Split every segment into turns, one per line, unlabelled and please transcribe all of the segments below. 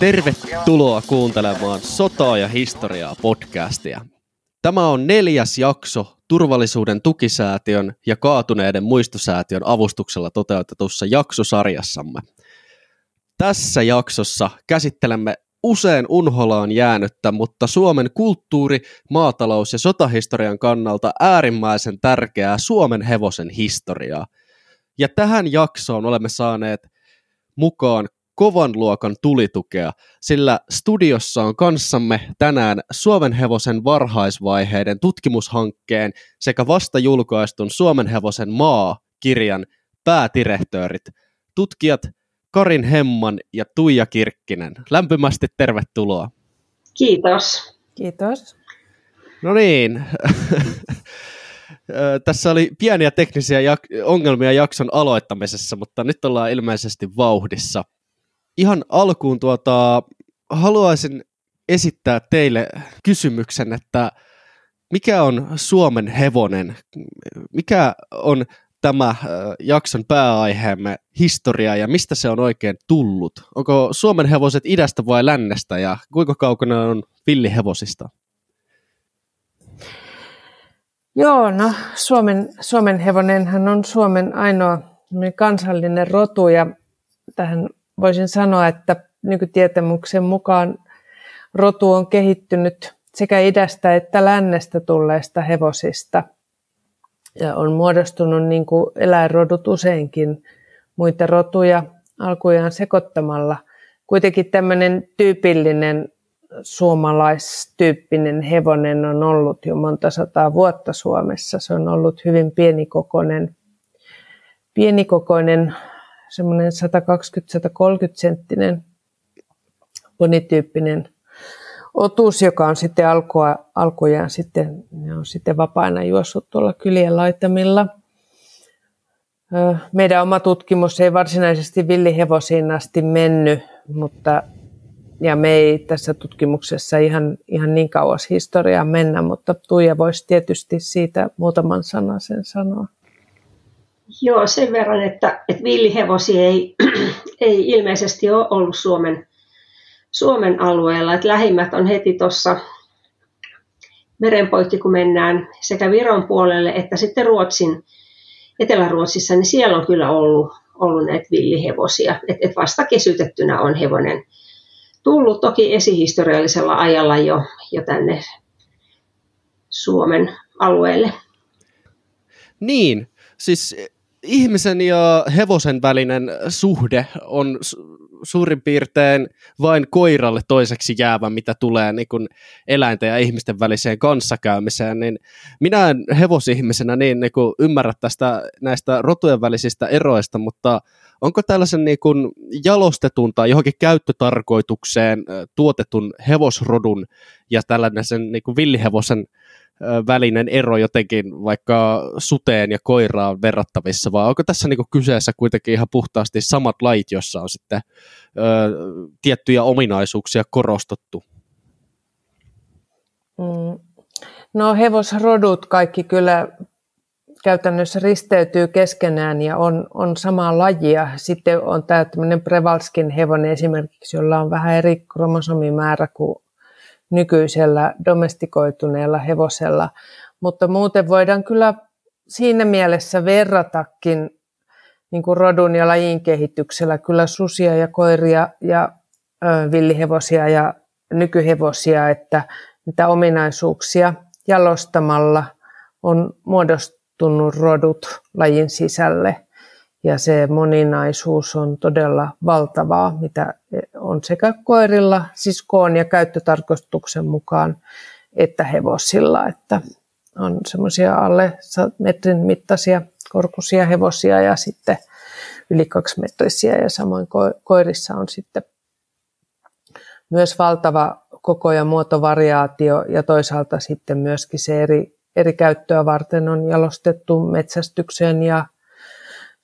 Tervetuloa kuuntelemaan Sotaa ja historiaa podcastia. Tämä on neljäs jakso Turvallisuuden tukisäätiön ja kaatuneiden muistosäätiön avustuksella toteutetussa jaksosarjassamme. Tässä jaksossa käsittelemme usein unholaan jäänyttä, mutta Suomen kulttuuri, maatalous ja sotahistorian kannalta äärimmäisen tärkeää Suomen hevosen historiaa. Ja tähän jaksoon olemme saaneet mukaan kovan luokan tulitukea, sillä studiossa on kanssamme tänään Suomen hevosen varhaisvaiheiden tutkimushankkeen sekä vasta julkaistun Suomen hevosen maa-kirjan päätirehtöörit, tutkijat Karin Hemman ja Tuija Kirkkinen. Lämpimästi tervetuloa.
Kiitos.
Kiitos.
No niin, tässä oli pieniä teknisiä jak- ongelmia jakson aloittamisessa, mutta nyt ollaan ilmeisesti vauhdissa. Ihan alkuun tuota, haluaisin esittää teille kysymyksen, että mikä on Suomen hevonen? Mikä on tämä jakson pääaiheemme historia ja mistä se on oikein tullut? Onko Suomen hevoset idästä vai lännestä ja kuinka kaukana on villihevosista?
Joo, no Suomen, Suomen hevonenhan on Suomen ainoa kansallinen rotu ja tähän voisin sanoa, että nykytietämyksen mukaan rotu on kehittynyt sekä idästä että lännestä tulleista hevosista – ja on muodostunut niin kuin eläinrodut useinkin muita rotuja alkujaan sekoittamalla. Kuitenkin tämmöinen tyypillinen suomalaistyyppinen hevonen on ollut jo monta sataa vuotta Suomessa. Se on ollut hyvin pienikokoinen, pienikokoinen semmoinen 120-130 senttinen bonityyppinen otus, joka on sitten alkua, alkujaan sitten, ne on sitten vapaana juossut tuolla kylien laitamilla. Meidän oma tutkimus ei varsinaisesti villihevosiin asti mennyt, mutta ja me ei tässä tutkimuksessa ihan, ihan niin kauas historiaa mennä, mutta Tuija voisi tietysti siitä muutaman sanan sen sanoa.
Joo, sen verran, että, että villihevosia ei, ei ilmeisesti ole ollut Suomen Suomen alueella. Että lähimmät on heti tuossa merenpoikki, kun mennään sekä Viron puolelle että sitten Ruotsin, Etelä-Ruotsissa, niin siellä on kyllä ollut, ollut näitä villihevosia. Et, et vasta kesytettynä on hevonen tullut toki esihistoriallisella ajalla jo, jo tänne Suomen alueelle.
Niin, siis ihmisen ja hevosen välinen suhde on suurin piirtein vain koiralle toiseksi jäävä, mitä tulee niin kuin eläinten ja ihmisten väliseen kanssakäymiseen, niin minä en hevosihmisenä niin, niin kuin ymmärrä tästä näistä rotujen välisistä eroista, mutta onko tällaisen niin kuin jalostetun tai johonkin käyttötarkoitukseen tuotetun hevosrodun ja tällaisen niin kuin villihevosen välinen ero jotenkin vaikka suteen ja koiraan verrattavissa, vai onko tässä niin kyseessä kuitenkin ihan puhtaasti samat lait, jossa on sitten ö, tiettyjä ominaisuuksia korostettu?
Mm. No hevosrodut kaikki kyllä käytännössä risteytyy keskenään ja on, on samaa lajia. Sitten on tämä tämmöinen Prevalskin hevonen esimerkiksi, jolla on vähän eri kromosomimäärä kuin nykyisellä domestikoituneella hevosella. Mutta muuten voidaan kyllä siinä mielessä verratakin niin kuin rodun ja lajin kehityksellä kyllä susia ja koiria ja ö, villihevosia ja nykyhevosia, että mitä ominaisuuksia jalostamalla on muodostunut rodut lajin sisälle ja se moninaisuus on todella valtavaa, mitä on sekä koirilla, siis koon ja käyttötarkoituksen mukaan, että hevosilla, että on semmoisia alle metrin mittaisia korkuisia hevosia ja sitten yli kaksi metrisiä ja samoin koirissa on sitten myös valtava koko- ja muotovariaatio ja toisaalta sitten myöskin se eri, eri käyttöä varten on jalostettu metsästykseen ja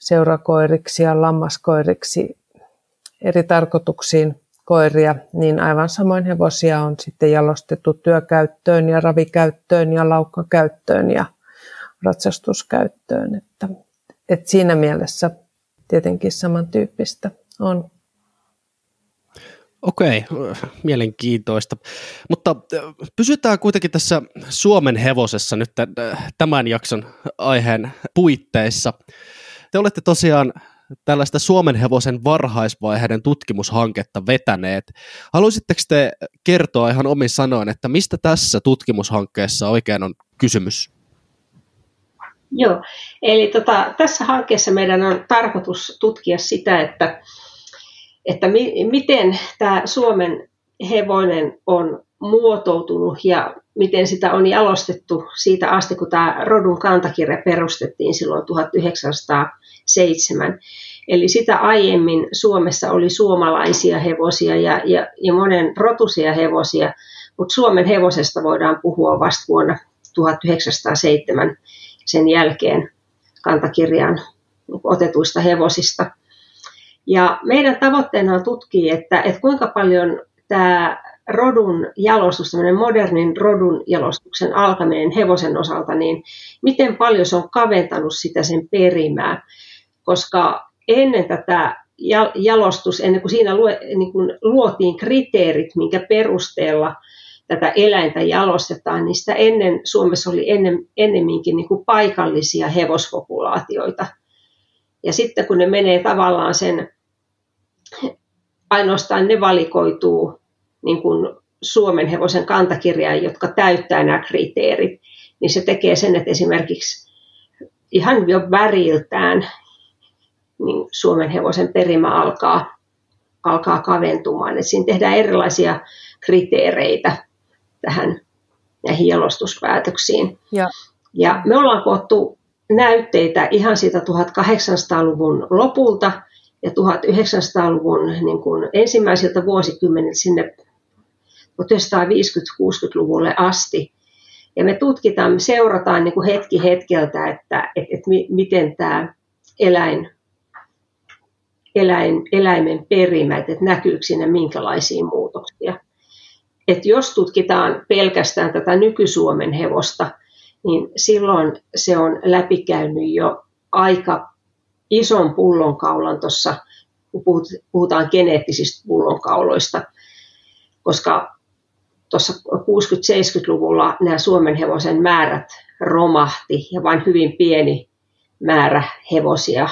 seurakoiriksi ja lammaskoiriksi eri tarkoituksiin koiria, niin aivan samoin hevosia on sitten jalostettu työkäyttöön ja ravikäyttöön ja laukkakäyttöön ja ratsastuskäyttöön. Että, että siinä mielessä tietenkin samantyyppistä on.
Okei, mielenkiintoista. Mutta pysytään kuitenkin tässä Suomen hevosessa nyt tämän jakson aiheen puitteissa. Te olette tosiaan tällaista Suomen hevosen varhaisvaiheiden tutkimushanketta vetäneet. Haluaisitteko te kertoa ihan omin sanoin, että mistä tässä tutkimushankkeessa oikein on kysymys?
Joo, eli tota, tässä hankkeessa meidän on tarkoitus tutkia sitä, että, että mi, miten tämä Suomen hevonen on muotoutunut ja miten sitä on jalostettu siitä asti, kun tämä rodun kantakirja perustettiin silloin 1907. Eli sitä aiemmin Suomessa oli suomalaisia hevosia ja, ja, ja monen rotusia hevosia, mutta Suomen hevosesta voidaan puhua vasta vuonna 1907 sen jälkeen kantakirjaan otetuista hevosista. Ja meidän tavoitteena on tutkia, että, että kuinka paljon tämä rodun jalostus, modernin rodun jalostuksen alkaminen hevosen osalta, niin miten paljon se on kaventanut sitä sen perimää, koska ennen tätä jalostus, ennen kuin siinä niin kuin luotiin kriteerit, minkä perusteella tätä eläintä jalostetaan, niin sitä ennen Suomessa oli ennen, ennemminkin niin kuin paikallisia hevospopulaatioita. Ja sitten kun ne menee tavallaan sen, ainoastaan ne valikoituu niin kuin Suomen hevosen kantakirjaan, jotka täyttää nämä kriteerit, niin se tekee sen, että esimerkiksi ihan jo väriltään niin Suomen hevosen perimä alkaa, alkaa kaventumaan. Et siinä tehdään erilaisia kriteereitä tähän näihin jalostuspäätöksiin. Ja. ja me ollaan koottu näytteitä ihan siitä 1800-luvun lopulta ja 1900-luvun niin kuin ensimmäisiltä vuosikymmeniltä sinne 1950-60-luvulle asti. Ja me tutkitaan, me seurataan niin kuin hetki hetkeltä, että, että, että miten tämä eläin, eläin, eläimen perimä, että näkyykö sinne minkälaisia muutoksia. Että jos tutkitaan pelkästään tätä nyky-Suomen hevosta, niin silloin se on läpikäynyt jo aika ison pullonkaulan tuossa, kun puhutaan geneettisistä pullonkauloista, koska tuossa 60-70-luvulla nämä Suomen hevosen määrät romahti ja vain hyvin pieni määrä hevosia,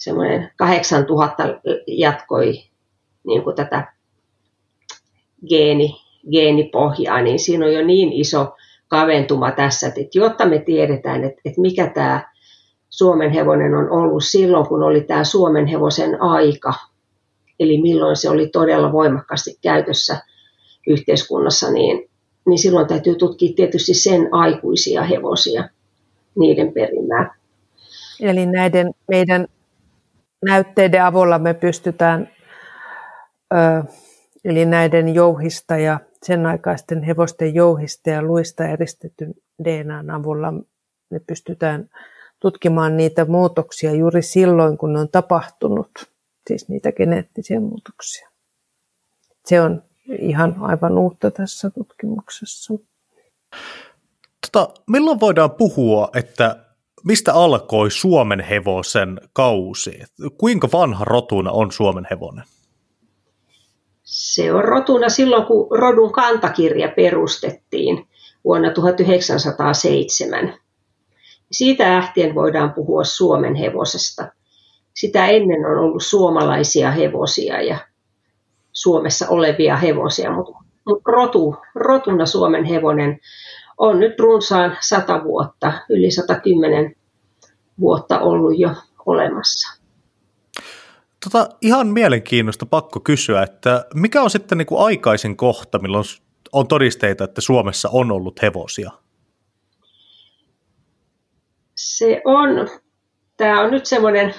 semmoinen 8000 jatkoi niin kuin tätä geeni, geenipohjaa, niin siinä on jo niin iso kaventuma tässä, että jotta me tiedetään, että, että mikä tämä Suomen hevonen on ollut silloin, kun oli tämä Suomen hevosen aika, eli milloin se oli todella voimakkaasti käytössä yhteiskunnassa, niin, niin silloin täytyy tutkia tietysti sen aikuisia hevosia, niiden perimää.
Eli näiden meidän näytteiden avulla me pystytään, eli näiden jouhista ja sen aikaisten hevosten jouhista ja luista eristetyn DNAn avulla me pystytään tutkimaan niitä muutoksia juuri silloin, kun ne on tapahtunut, siis niitä geneettisiä muutoksia. Se on ihan aivan uutta tässä tutkimuksessa.
Tota, milloin voidaan puhua, että mistä alkoi Suomen hevosen kausi? Kuinka vanha rotuna on Suomen hevonen?
Se on rotuna silloin, kun rodun kantakirja perustettiin vuonna 1907. Siitä lähtien voidaan puhua Suomen hevosesta. Sitä ennen on ollut suomalaisia hevosia ja Suomessa olevia hevosia, mutta mut rotu, rotuna Suomen hevonen on nyt runsaan 100 vuotta, yli 110 vuotta ollut jo olemassa.
Tota, ihan mielenkiinnosta pakko kysyä, että mikä on sitten niin kuin aikaisin kohta, milloin on todisteita, että Suomessa on ollut hevosia?
Se on, tämä on nyt semmoinen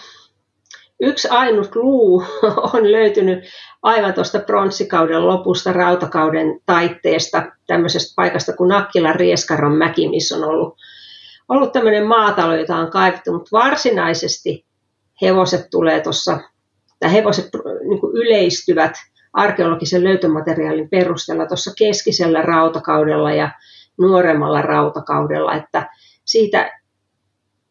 yksi ainut luu on löytynyt aivan tuosta pronssikauden lopusta, rautakauden taitteesta, tämmöisestä paikasta kuin Nakkilan Rieskaron mäki, missä on ollut, ollut tämmöinen maatalo, jota on kaivettu, mutta varsinaisesti hevoset tulee tuossa, tai hevoset niin yleistyvät arkeologisen löytömateriaalin perusteella tuossa keskisellä rautakaudella ja nuoremmalla rautakaudella, että siitä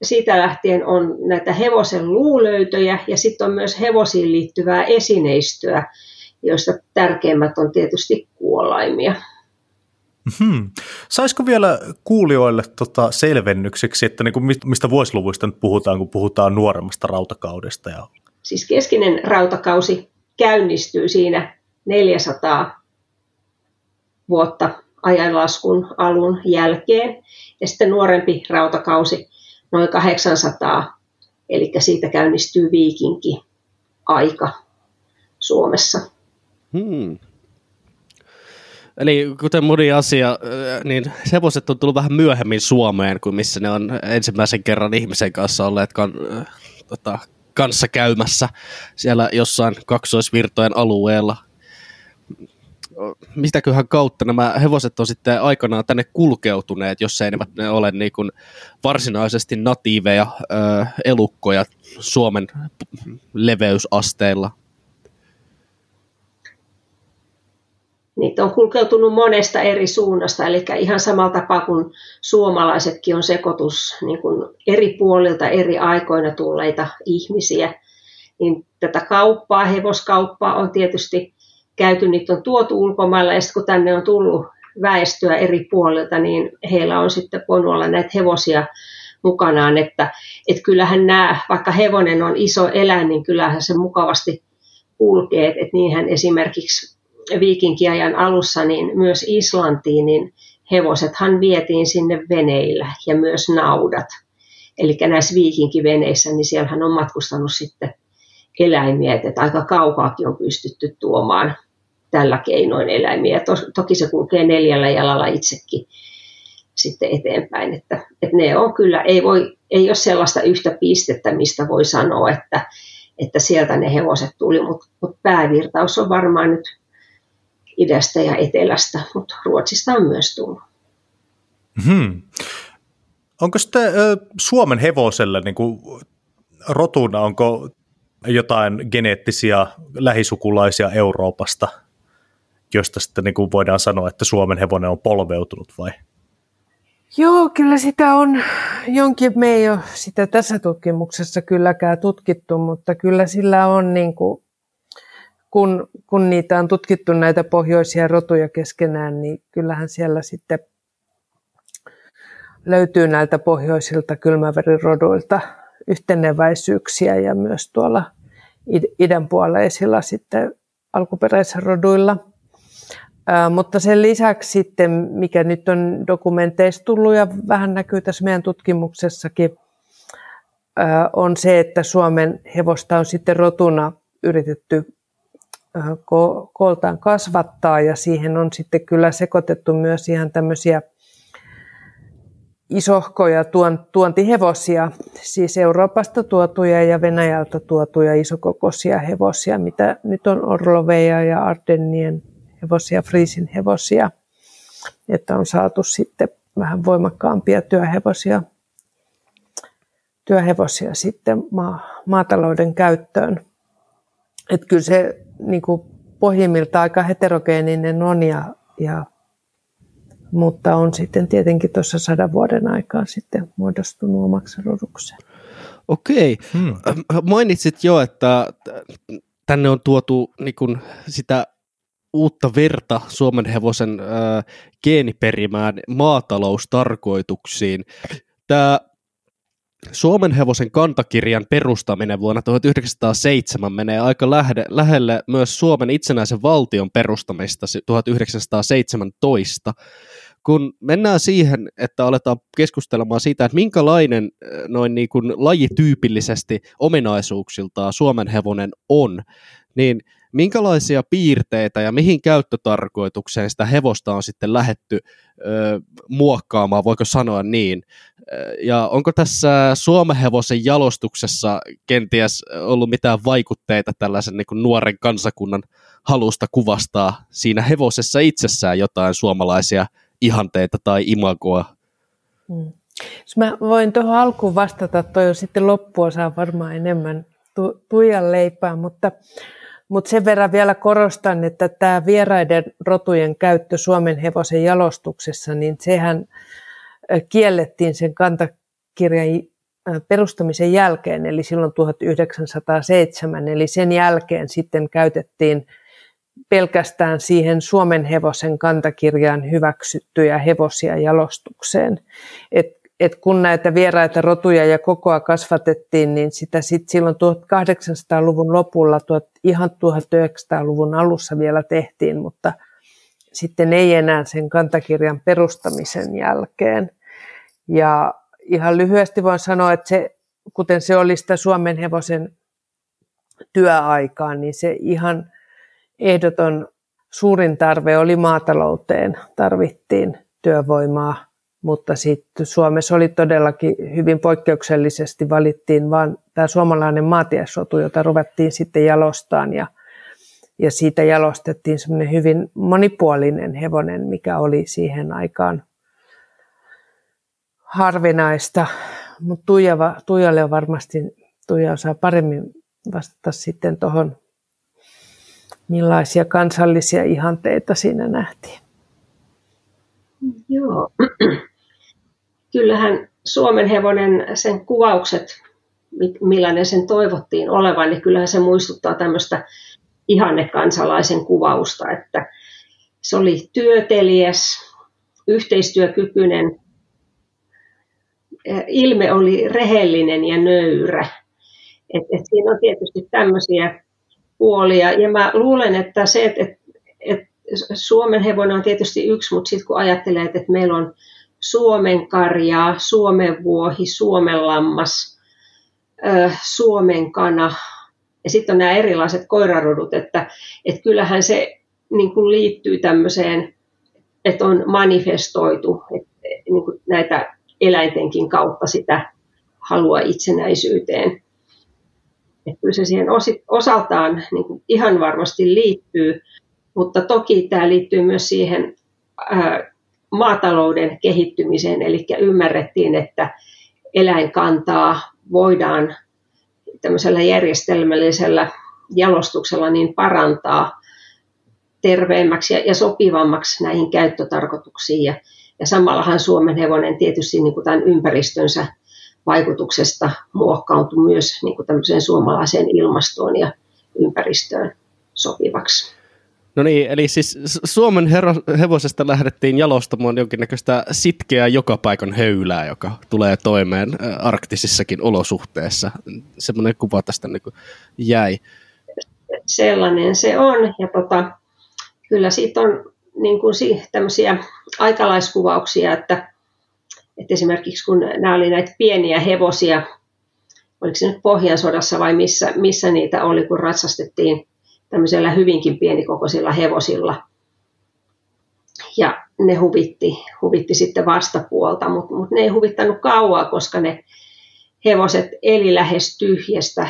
siitä lähtien on näitä hevosen luulöytöjä ja sitten on myös hevosiin liittyvää esineistöä, joista tärkeimmät on tietysti kuolaimia.
Hmm. Saisiko vielä kuulijoille tota selvennykseksi, että niin kuin mistä vuosiluvuista nyt puhutaan, kun puhutaan nuoremmasta rautakaudesta? Ja...
Siis keskinen rautakausi käynnistyy siinä 400 vuotta ajanlaskun alun jälkeen ja sitten nuorempi rautakausi noin 800, eli siitä käynnistyy viikinki aika Suomessa. Hmm.
Eli kuten moni asia, äh, niin hevoset on tullut vähän myöhemmin Suomeen kuin missä ne on ensimmäisen kerran ihmisen kanssa olleet kan, äh, tota, kanssa käymässä siellä jossain kaksoisvirtojen alueella. Mistäköhän kautta nämä hevoset on sitten aikanaan tänne kulkeutuneet, jos eivät ne ole niin kuin varsinaisesti natiiveja ö, elukkoja Suomen leveysasteilla?
niitä on kulkeutunut monesta eri suunnasta, eli ihan samalla tapaa kuin suomalaisetkin on sekoitus niin kuin eri puolilta eri aikoina tulleita ihmisiä, niin tätä kauppaa, hevoskauppaa on tietysti käyty, niitä on tuotu ulkomailla, ja sitten kun tänne on tullut väestöä eri puolilta, niin heillä on sitten voinut olla näitä hevosia mukanaan, että, että kyllähän nämä, vaikka hevonen on iso eläin, niin kyllähän se mukavasti kulkee, että niinhän esimerkiksi viikinkiajan alussa niin myös Islantiin, niin hevosethan vietiin sinne veneillä ja myös naudat. Eli näissä viikinkiveneissä, niin siellähän on matkustanut sitten eläimiä, että aika kaukaakin on pystytty tuomaan tällä keinoin eläimiä. Toki se kulkee neljällä jalalla itsekin sitten eteenpäin. Että, että ne on kyllä, ei, voi, ei ole sellaista yhtä pistettä, mistä voi sanoa, että, että sieltä ne hevoset tuli, mutta, mutta päävirtaus on varmaan nyt idästä ja etelästä, mutta Ruotsista on myös tullut.
Hmm. Onko sitten Suomen hevoselle niin kuin rotuna, onko jotain geneettisiä lähisukulaisia Euroopasta, josta sitten niin kuin voidaan sanoa, että Suomen hevonen on polveutunut vai?
Joo, kyllä sitä on jonkin, me ei ole sitä tässä tutkimuksessa kylläkään tutkittu, mutta kyllä sillä on niin kuin kun, kun niitä on tutkittu näitä pohjoisia rotuja keskenään, niin kyllähän siellä sitten löytyy näiltä pohjoisilta kylmäveriroduilta yhteneväisyyksiä ja myös tuolla idän puoleisilla sitten alkuperäisroduilla. Ää, mutta sen lisäksi sitten, mikä nyt on dokumenteissa tullut ja vähän näkyy tässä meidän tutkimuksessakin, ää, on se, että Suomen hevosta on sitten rotuna yritetty ko- kooltaan kasvattaa. Ja siihen on sitten kyllä sekoitettu myös ihan tämmöisiä isohkoja tuon, tuontihevosia, siis Euroopasta tuotuja ja Venäjältä tuotuja isokokoisia hevosia, mitä nyt on Orloveja ja Ardennien hevosia, Friisin hevosia, että on saatu sitten vähän voimakkaampia työhevosia, työhevosia sitten maa, maatalouden käyttöön. Että kyllä se niin kuin pohjimmilta aika heterogeeninen on, ja, ja, mutta on sitten tietenkin tuossa sadan vuoden aikaan sitten muodostunut omaksi rodukseen.
Okei. Hmm. Mainitsit jo, että tänne on tuotu niin kuin sitä uutta verta Suomen hevosen äh, geeniperimään maataloustarkoituksiin. Tämä Suomen hevosen kantakirjan perustaminen vuonna 1907 menee aika lähde, lähelle myös Suomen itsenäisen valtion perustamista 1917. Kun mennään siihen, että aletaan keskustelemaan siitä, että minkälainen noin niin kuin lajityypillisesti ominaisuuksiltaan Suomen hevonen on, niin minkälaisia piirteitä ja mihin käyttötarkoitukseen sitä hevosta on sitten lähetty ö, muokkaamaan, voiko sanoa niin? Ja onko tässä Suomen hevosen jalostuksessa kenties ollut mitään vaikutteita tällaisen niin nuoren kansakunnan halusta kuvastaa siinä hevosessa itsessään jotain suomalaisia ihanteita tai imagoa?
Hmm. Jos mä voin tuohon alkuun vastata, toi on sitten loppuosa varmaan enemmän tu- Tuijan leipää, mutta mutta sen verran vielä korostan, että tämä vieraiden rotujen käyttö Suomen hevosen jalostuksessa, niin sehän kiellettiin sen kantakirjan perustamisen jälkeen, eli silloin 1907, eli sen jälkeen sitten käytettiin pelkästään siihen Suomen hevosen kantakirjaan hyväksyttyjä hevosia jalostukseen. Et, et kun näitä vieraita rotuja ja kokoa kasvatettiin, niin sitä sit silloin 1800-luvun lopulla, tuot, ihan 1900-luvun alussa vielä tehtiin, mutta sitten ei enää sen kantakirjan perustamisen jälkeen. Ja ihan lyhyesti voin sanoa, että se, kuten se oli sitä Suomen hevosen työaikaa, niin se ihan ehdoton suurin tarve oli maatalouteen. Tarvittiin työvoimaa, mutta sitten Suomessa oli todellakin hyvin poikkeuksellisesti valittiin vain tämä suomalainen maatiesrotu, jota ruvettiin sitten jalostaan ja, ja siitä jalostettiin semmoinen hyvin monipuolinen hevonen, mikä oli siihen aikaan harvinaista, mutta Tuija, Tuijalle on varmasti, Tuija osaa paremmin vastata sitten tuohon, millaisia kansallisia ihanteita siinä nähtiin.
Joo. Kyllähän Suomen hevonen, sen kuvaukset, millainen sen toivottiin olevan, niin kyllähän se muistuttaa tämmöistä ihannekansalaisen kuvausta, että se oli työteliäs, yhteistyökykyinen, ilme oli rehellinen ja nöyrä. Et, et siinä on tietysti tämmöisiä puolia. Ja mä luulen, että se, että et, et Suomen hevonen on tietysti yksi, mutta sitten kun ajattelee, että et meillä on Suomen karjaa, Suomen vuohi, Suomen lammas, Suomen kana ja sitten on nämä erilaiset koirarodut, että et kyllähän se niin kuin liittyy tämmöiseen, että on manifestoitu että niin kuin näitä eläintenkin kautta sitä halua itsenäisyyteen. Että kyllä se siihen osaltaan niin kuin ihan varmasti liittyy, mutta toki tämä liittyy myös siihen ää, maatalouden kehittymiseen, eli ymmärrettiin, että eläinkantaa voidaan tämmöisellä järjestelmällisellä jalostuksella niin parantaa terveemmäksi ja, sopivammaksi näihin käyttötarkoituksiin. Ja, ja samallahan Suomen hevonen tietysti niin kuin tämän ympäristönsä vaikutuksesta muokkautui myös niin kuin tämmöiseen suomalaiseen ilmastoon ja ympäristöön sopivaksi.
No niin, eli siis Suomen hero- hevosesta lähdettiin jalostamaan jonkinnäköistä sitkeää joka paikan höylää, joka tulee toimeen arktisissakin olosuhteissa. Semmoinen kuva tästä niin jäi.
Sellainen se on, ja tota, kyllä siitä on niin kuin tämmöisiä aikalaiskuvauksia, että, että esimerkiksi kun nämä oli näitä pieniä hevosia, oliko se nyt Pohjansodassa vai missä, missä niitä oli, kun ratsastettiin tämmöisellä hyvinkin pienikokoisilla hevosilla. Ja ne huvitti, huvitti sitten vastapuolta, mutta mut ne ei huvittanut kauaa, koska ne hevoset eli lähes tyhjästä,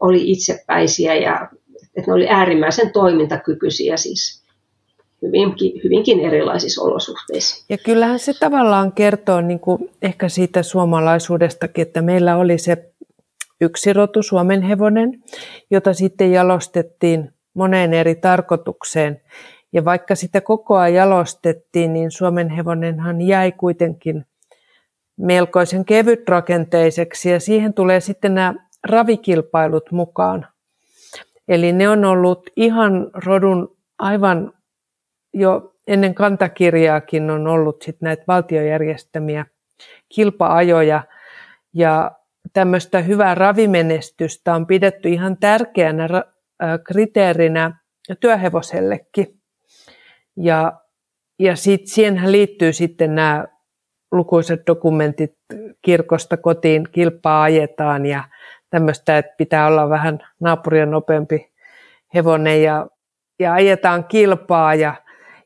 oli itsepäisiä ja että ne oli äärimmäisen toimintakykyisiä siis hyvinkin, hyvinkin erilaisissa olosuhteissa.
Ja kyllähän se tavallaan kertoo niin kuin ehkä siitä suomalaisuudestakin, että meillä oli se yksi rotu Suomen hevonen, jota sitten jalostettiin moneen eri tarkoitukseen. Ja vaikka sitä kokoa jalostettiin, niin Suomen hevonenhan jäi kuitenkin melkoisen kevytrakenteiseksi ja siihen tulee sitten nämä ravikilpailut mukaan. Eli ne on ollut ihan rodun aivan jo ennen kantakirjaakin on ollut sit näitä valtiojärjestämiä kilpaajoja ja tämmöistä hyvää ravimenestystä on pidetty ihan tärkeänä kriteerinä työhevosellekin. Ja, ja sit, siihenhän liittyy sitten nämä lukuisat dokumentit kirkosta kotiin, kilpaa ajetaan ja tämmöistä, että pitää olla vähän naapuria nopeampi hevonen ja, ja ajetaan kilpaa ja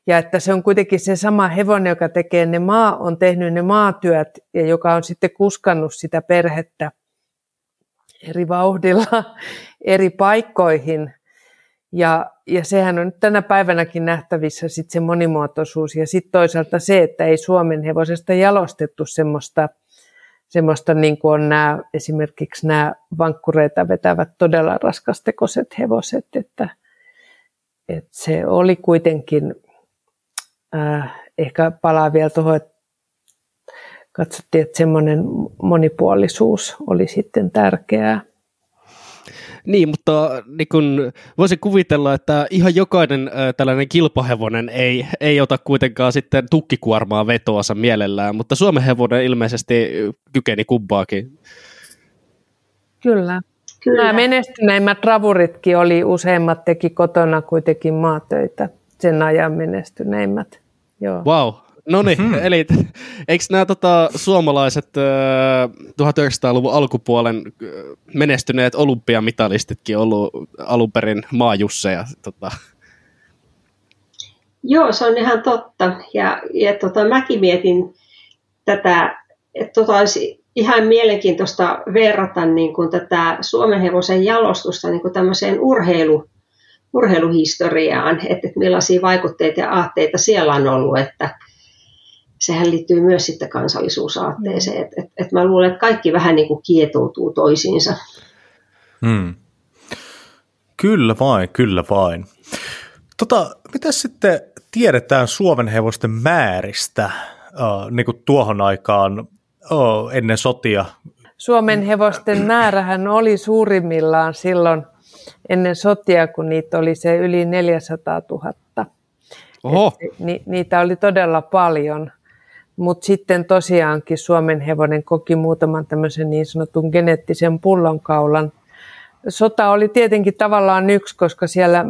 ja että se on kuitenkin se sama hevonen, joka tekee ne maa, on tehnyt ne maatyöt ja joka on sitten kuskannut sitä perhettä eri vauhdilla eri paikkoihin. Ja, ja sehän on nyt tänä päivänäkin nähtävissä sit se monimuotoisuus ja sitten toisaalta se, että ei Suomen hevosesta jalostettu semmoista, semmoista niin kuin on nämä, esimerkiksi nämä vankkureita vetävät todella raskastekoiset hevoset, että, että se oli kuitenkin äh, ehkä palaa vielä tuohon, että katsottiin, että semmoinen monipuolisuus oli sitten tärkeää.
Niin, mutta niin kun, voisin kuvitella, että ihan jokainen äh, tällainen kilpahevonen ei, ei ota kuitenkaan sitten tukkikuormaa vetoansa mielellään, mutta Suomen hevonen ilmeisesti kykeni kumpaakin.
Kyllä. Kyllä. Nämä menestyneimmät ravuritkin oli useimmat teki kotona kuitenkin maatöitä, sen ajan menestyneimmät.
Joo. Wow, No niin, hmm. eli eikö nämä tota, suomalaiset äh, 1900-luvun alkupuolen menestyneet olympiamitalistitkin ollut alun perin maajusseja? Tota?
Joo, se on ihan totta. Ja, ja tota, mäkin mietin tätä, että tota olisi ihan mielenkiintoista verrata niin kuin tätä Suomen hevosen jalostusta niin kuin tämmöiseen urheilu, urheiluhistoriaan, että, että millaisia vaikutteita ja aatteita siellä on ollut, että sehän liittyy myös sitten kansallisuusaatteeseen. Et, et, et mä luulen, että kaikki vähän niin kuin kietoutuu toisiinsa.
Hmm. Kyllä vain, kyllä vain. Tota, mitä sitten tiedetään Suomen hevosten määristä uh, niin kuin tuohon aikaan uh, ennen sotia?
Suomen hevosten määrähän oli suurimmillaan silloin ennen sotia, kun niitä oli se yli 400 000.
Oho.
Et, ni, niitä oli todella paljon. Mutta sitten tosiaankin Suomen hevonen koki muutaman tämmöisen niin sanotun geneettisen pullonkaulan. Sota oli tietenkin tavallaan yksi, koska siellä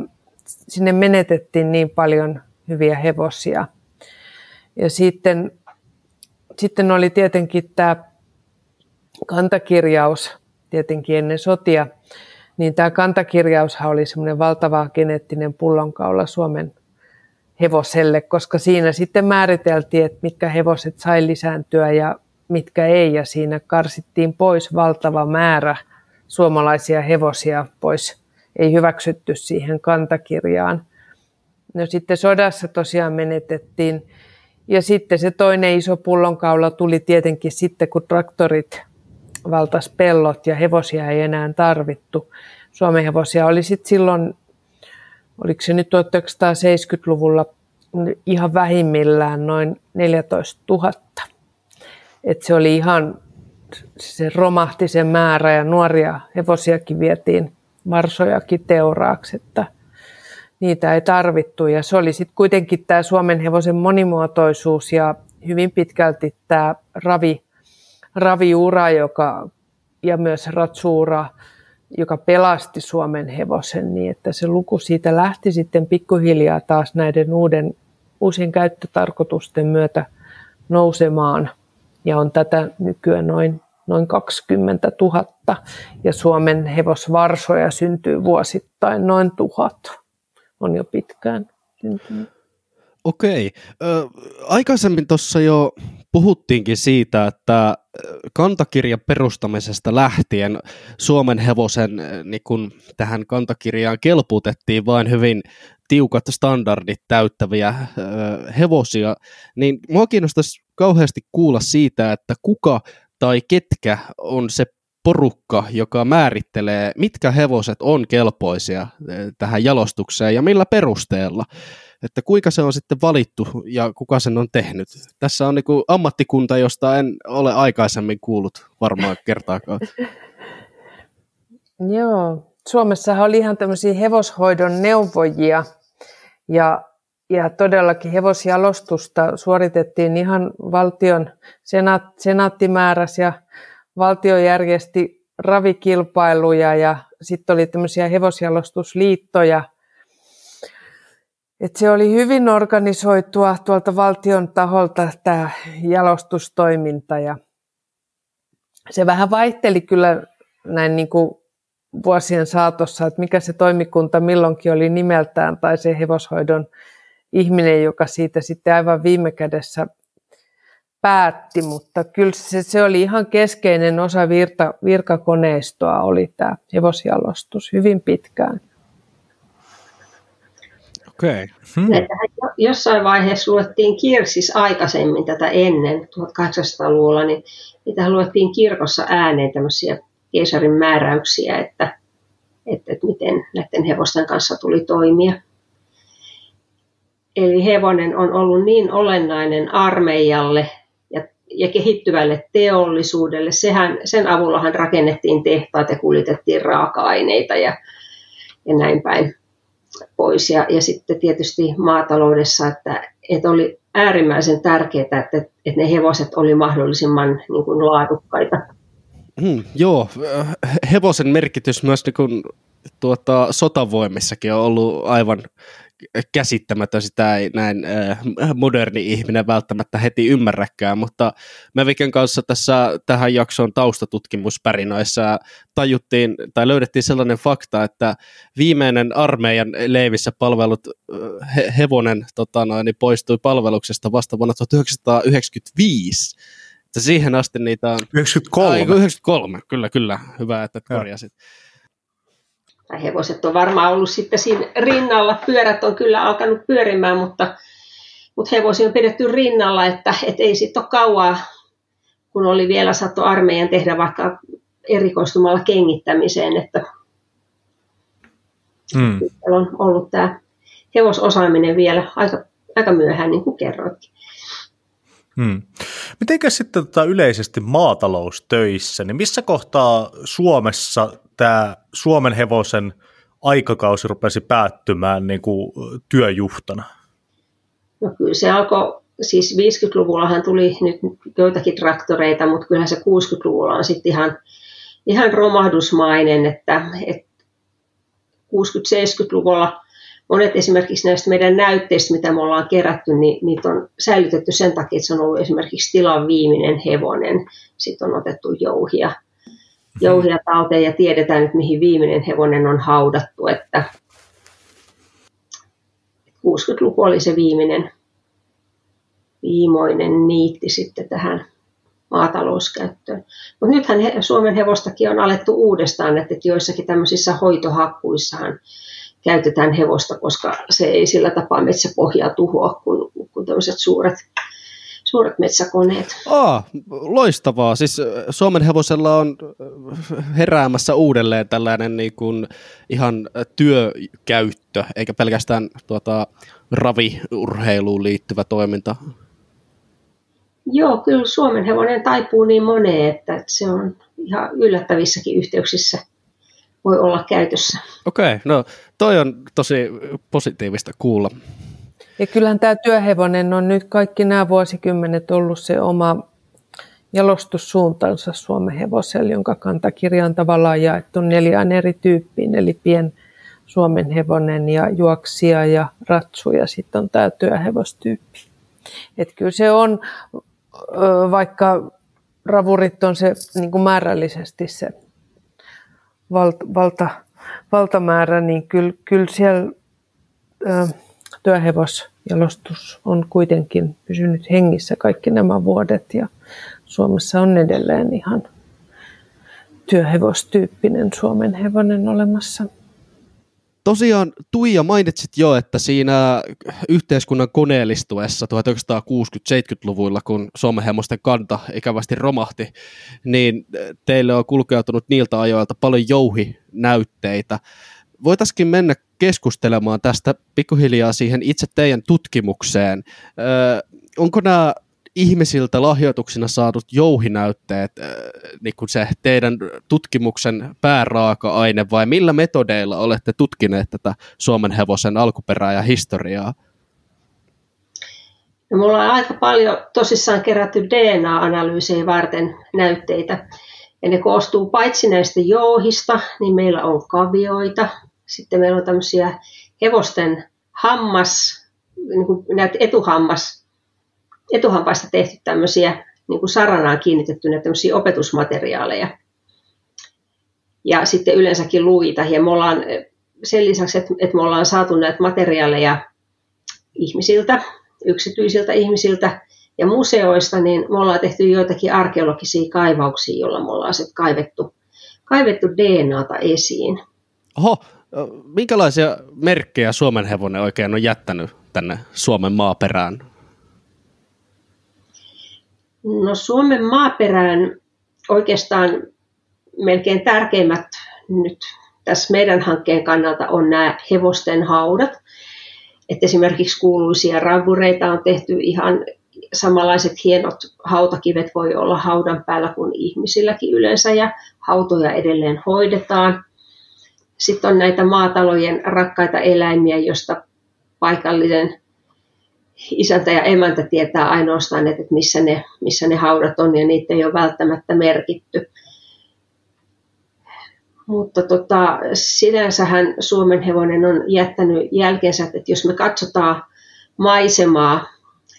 sinne menetettiin niin paljon hyviä hevosia. Ja sitten, sitten oli tietenkin tämä kantakirjaus, tietenkin ennen sotia, niin tämä kantakirjaushan oli semmoinen valtava geneettinen pullonkaula Suomen hevoselle, koska siinä sitten määriteltiin, että mitkä hevoset sai lisääntyä ja mitkä ei, ja siinä karsittiin pois valtava määrä suomalaisia hevosia pois, ei hyväksytty siihen kantakirjaan. No sitten sodassa tosiaan menetettiin, ja sitten se toinen iso pullonkaula tuli tietenkin sitten, kun traktorit valtas pellot ja hevosia ei enää tarvittu. Suomen hevosia oli sitten silloin oliko se nyt 1970-luvulla ihan vähimmillään noin 14 000. Et se oli ihan, se romahti se määrä ja nuoria hevosiakin vietiin varsojakin teuraaksi, että niitä ei tarvittu. Ja se oli sitten kuitenkin tämä Suomen hevosen monimuotoisuus ja hyvin pitkälti tämä ravi, raviura joka, ja myös ratsuura, joka pelasti Suomen hevosen niin, että se luku siitä lähti sitten pikkuhiljaa taas näiden uuden, uusien käyttötarkoitusten myötä nousemaan ja on tätä nykyään noin, noin 20 000 ja Suomen hevosvarsoja syntyy vuosittain noin tuhat. On jo pitkään syntynyt.
Okei. Ö, aikaisemmin tuossa jo puhuttiinkin siitä, että kantakirjan perustamisesta lähtien Suomen hevosen niin kun tähän kantakirjaan kelpuutettiin vain hyvin tiukat standardit täyttäviä ö, hevosia, niin mua kiinnostaisi kauheasti kuulla siitä, että kuka tai ketkä on se porukka, joka määrittelee, mitkä hevoset on kelpoisia tähän jalostukseen ja millä perusteella että kuinka se on sitten valittu ja kuka sen on tehnyt. Tässä on niin ammattikunta, josta en ole aikaisemmin kuullut varmaan kertaakaan.
Joo, Suomessa oli ihan tämmöisiä hevoshoidon neuvojia ja, ja todellakin hevosjalostusta suoritettiin ihan valtion senaat, senaattimääräs ja valtio järjesti ravikilpailuja ja sitten oli tämmöisiä hevosjalostusliittoja – et se oli hyvin organisoitua tuolta valtion taholta tämä jalostustoiminta ja se vähän vaihteli kyllä näin niin kuin vuosien saatossa, että mikä se toimikunta milloinkin oli nimeltään tai se hevoshoidon ihminen, joka siitä sitten aivan viime kädessä päätti, mutta kyllä se, se oli ihan keskeinen osa virta, virkakoneistoa oli tämä hevosjalostus hyvin pitkään.
Okay.
Hmm. Jossain vaiheessa luettiin kirsis aikaisemmin tätä ennen, 1800-luvulla, niin niitä luettiin kirkossa ääneen tämmöisiä keisarin määräyksiä, että, että, että miten näiden hevosten kanssa tuli toimia. Eli hevonen on ollut niin olennainen armeijalle ja ja kehittyvälle teollisuudelle. Sehän, sen avullahan rakennettiin tehtaat ja kuljetettiin raaka-aineita ja, ja näin päin pois. Ja, ja sitten tietysti maataloudessa, että, että oli äärimmäisen tärkeää, että, että ne hevoset oli mahdollisimman niin kuin laadukkaita.
Hmm, joo, hevosen merkitys myös niin kuin, tuota, sotavoimissakin on ollut aivan käsittämätön, sitä ei näin äh, moderni ihminen välttämättä heti ymmärräkään, mutta me Viken kanssa tässä tähän jaksoon taustatutkimuspärinoissa tajuttiin tai löydettiin sellainen fakta, että viimeinen armeijan leivissä palvelut he, hevonen tota noin, niin poistui palveluksesta vasta vuonna 1995. Että siihen asti niitä on...
93. Ai,
93, kyllä, kyllä. Hyvä, että korjasit. Ja
tai hevoset on varmaan ollut sitten siinä rinnalla. Pyörät on kyllä alkanut pyörimään, mutta, mutta hevosia on pidetty rinnalla, että, että ei sitten ole kauaa, kun oli vielä sattu armeijan tehdä vaikka erikoistumalla kengittämiseen, että hmm. on ollut tämä hevososaaminen vielä aika, aika myöhään, niin kuin kerroitkin.
Hmm. Mitenkä sitten tota yleisesti maataloustöissä, niin missä kohtaa Suomessa tämä Suomen hevosen aikakausi rupesi päättymään niin kuin työjuhtana?
No kyllä se alkoi, siis 50-luvullahan tuli nyt joitakin traktoreita, mutta kyllähän se 60-luvulla on sitten ihan, ihan romahdusmainen, että, että 60-70-luvulla monet esimerkiksi näistä meidän näytteistä, mitä me ollaan kerätty, niin niitä on säilytetty sen takia, että se on ollut esimerkiksi tilan viimeinen hevonen. Sitten on otettu jouhia jouhia talteen ja tiedetään nyt, mihin viimeinen hevonen on haudattu. Että 60-luku oli se viimeinen, viimoinen niitti sitten tähän maatalouskäyttöön. Mutta nythän Suomen hevostakin on alettu uudestaan, että joissakin tämmöisissä hoitohakkuissahan käytetään hevosta, koska se ei sillä tapaa metsäpohjaa tuhoa kuin, kuin tämmöiset suuret suuret metsäkoneet.
Aa, loistavaa. Siis Suomen hevosella on heräämässä uudelleen tällainen niin kuin ihan työkäyttö, eikä pelkästään tuota, raviurheiluun liittyvä toiminta.
Joo, kyllä Suomen hevonen taipuu niin moneen, että se on ihan yllättävissäkin yhteyksissä voi olla käytössä.
Okei, okay, no toi on tosi positiivista kuulla.
Ja kyllähän tämä työhevonen on nyt kaikki nämä vuosikymmenet ollut se oma jalostussuuntansa Suomen hevoselle, jonka kantakirja on tavallaan jaettu neljään eri tyyppiin, eli pien Suomen hevonen ja juoksija ja ratsu ja sitten on tämä työhevostyyppi. Et kyllä se on, vaikka ravurit on se niin kuin määrällisesti se valta, valta, valtamäärä, niin kyllä, kyllä siellä työhevosjalostus on kuitenkin pysynyt hengissä kaikki nämä vuodet ja Suomessa on edelleen ihan työhevostyyppinen Suomen hevonen olemassa.
Tosiaan Tuija mainitsit jo, että siinä yhteiskunnan koneellistuessa 1960-70-luvuilla, kun Suomen hevosten kanta ikävästi romahti, niin teille on kulkeutunut niiltä ajoilta paljon jouhinäytteitä. Voitaisiin mennä keskustelemaan tästä pikkuhiljaa siihen itse teidän tutkimukseen. Öö, onko nämä ihmisiltä lahjoituksina saadut jouhinäytteet niin kuin se teidän tutkimuksen pääraaka-aine vai millä metodeilla olette tutkineet tätä Suomen hevosen alkuperää ja historiaa?
No, me ollaan aika paljon tosissaan kerätty DNA-analyysejä varten näytteitä. Ja ne koostuu paitsi näistä jouhista, niin meillä on kavioita, sitten meillä on tämmöisiä hevosten hammas, niin kuin näitä etuhammas, etuhampaista tehty tämmöisiä niin kuin saranaan kiinnitettyjä tämmöisiä opetusmateriaaleja. Ja sitten yleensäkin luita. Ja me ollaan sen lisäksi, että, että me ollaan saatu näitä materiaaleja ihmisiltä, yksityisiltä ihmisiltä ja museoista, niin me ollaan tehty joitakin arkeologisia kaivauksia, joilla me ollaan sitten kaivettu, kaivettu DNAta esiin.
Oho, minkälaisia merkkejä Suomen hevonen oikein on jättänyt tänne Suomen maaperään?
No Suomen maaperään oikeastaan melkein tärkeimmät nyt tässä meidän hankkeen kannalta on nämä hevosten haudat. Et esimerkiksi kuuluisia ravureita on tehty ihan, samanlaiset hienot hautakivet voi olla haudan päällä kuin ihmisilläkin yleensä ja hautoja edelleen hoidetaan. Sitten on näitä maatalojen rakkaita eläimiä, joista paikallinen isäntä ja emäntä tietää ainoastaan, että missä ne, missä ne haudat on ja niitä ei ole välttämättä merkitty. Mutta tota, sinänsähän Suomen hevonen on jättänyt jälkeensä, että jos me katsotaan maisemaa,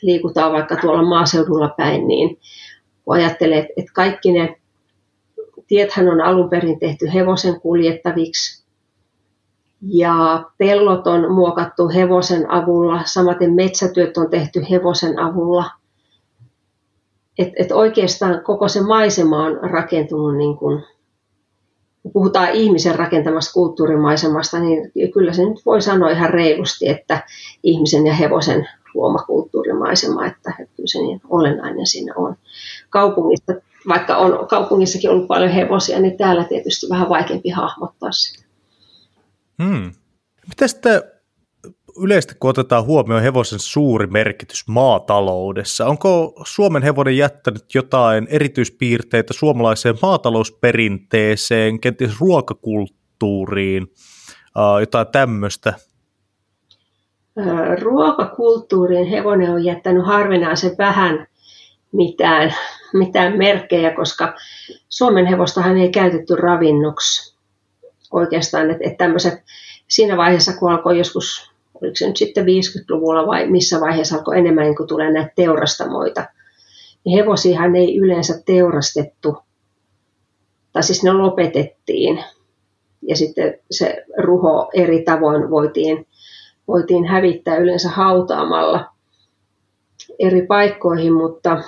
liikutaan vaikka tuolla maaseudulla päin, niin kun ajattelee, että kaikki ne tiethän on alun perin tehty hevosen kuljettaviksi, ja pellot on muokattu hevosen avulla, samaten metsätyöt on tehty hevosen avulla. Et, et oikeastaan koko se maisema on rakentunut, niin kun, kun puhutaan ihmisen rakentamasta kulttuurimaisemasta, niin kyllä se nyt voi sanoa ihan reilusti, että ihmisen ja hevosen luoma kulttuurimaisema, että, että kyllä se niin olennainen siinä on. Kaupungissa, vaikka on kaupungissakin ollut paljon hevosia, niin täällä tietysti vähän vaikeampi hahmottaa sitä.
Hmm. Miten sitten yleisesti, kun otetaan huomioon hevosen suuri merkitys maataloudessa, onko Suomen hevonen jättänyt jotain erityispiirteitä suomalaiseen maatalousperinteeseen, kenties ruokakulttuuriin, jotain tämmöistä?
Ruokakulttuuriin hevonen on jättänyt harvinaisen vähän mitään, mitään merkkejä, koska Suomen hevostahan ei käytetty ravinnoksi oikeastaan, että, että tämmöiset siinä vaiheessa, kun alkoi joskus, oliko se nyt sitten 50-luvulla vai missä vaiheessa alkoi enemmän niin kun tulee näitä teurastamoita, niin hevosiahan ei yleensä teurastettu, tai siis ne lopetettiin, ja sitten se ruho eri tavoin voitiin, voitiin hävittää yleensä hautaamalla eri paikkoihin, mutta,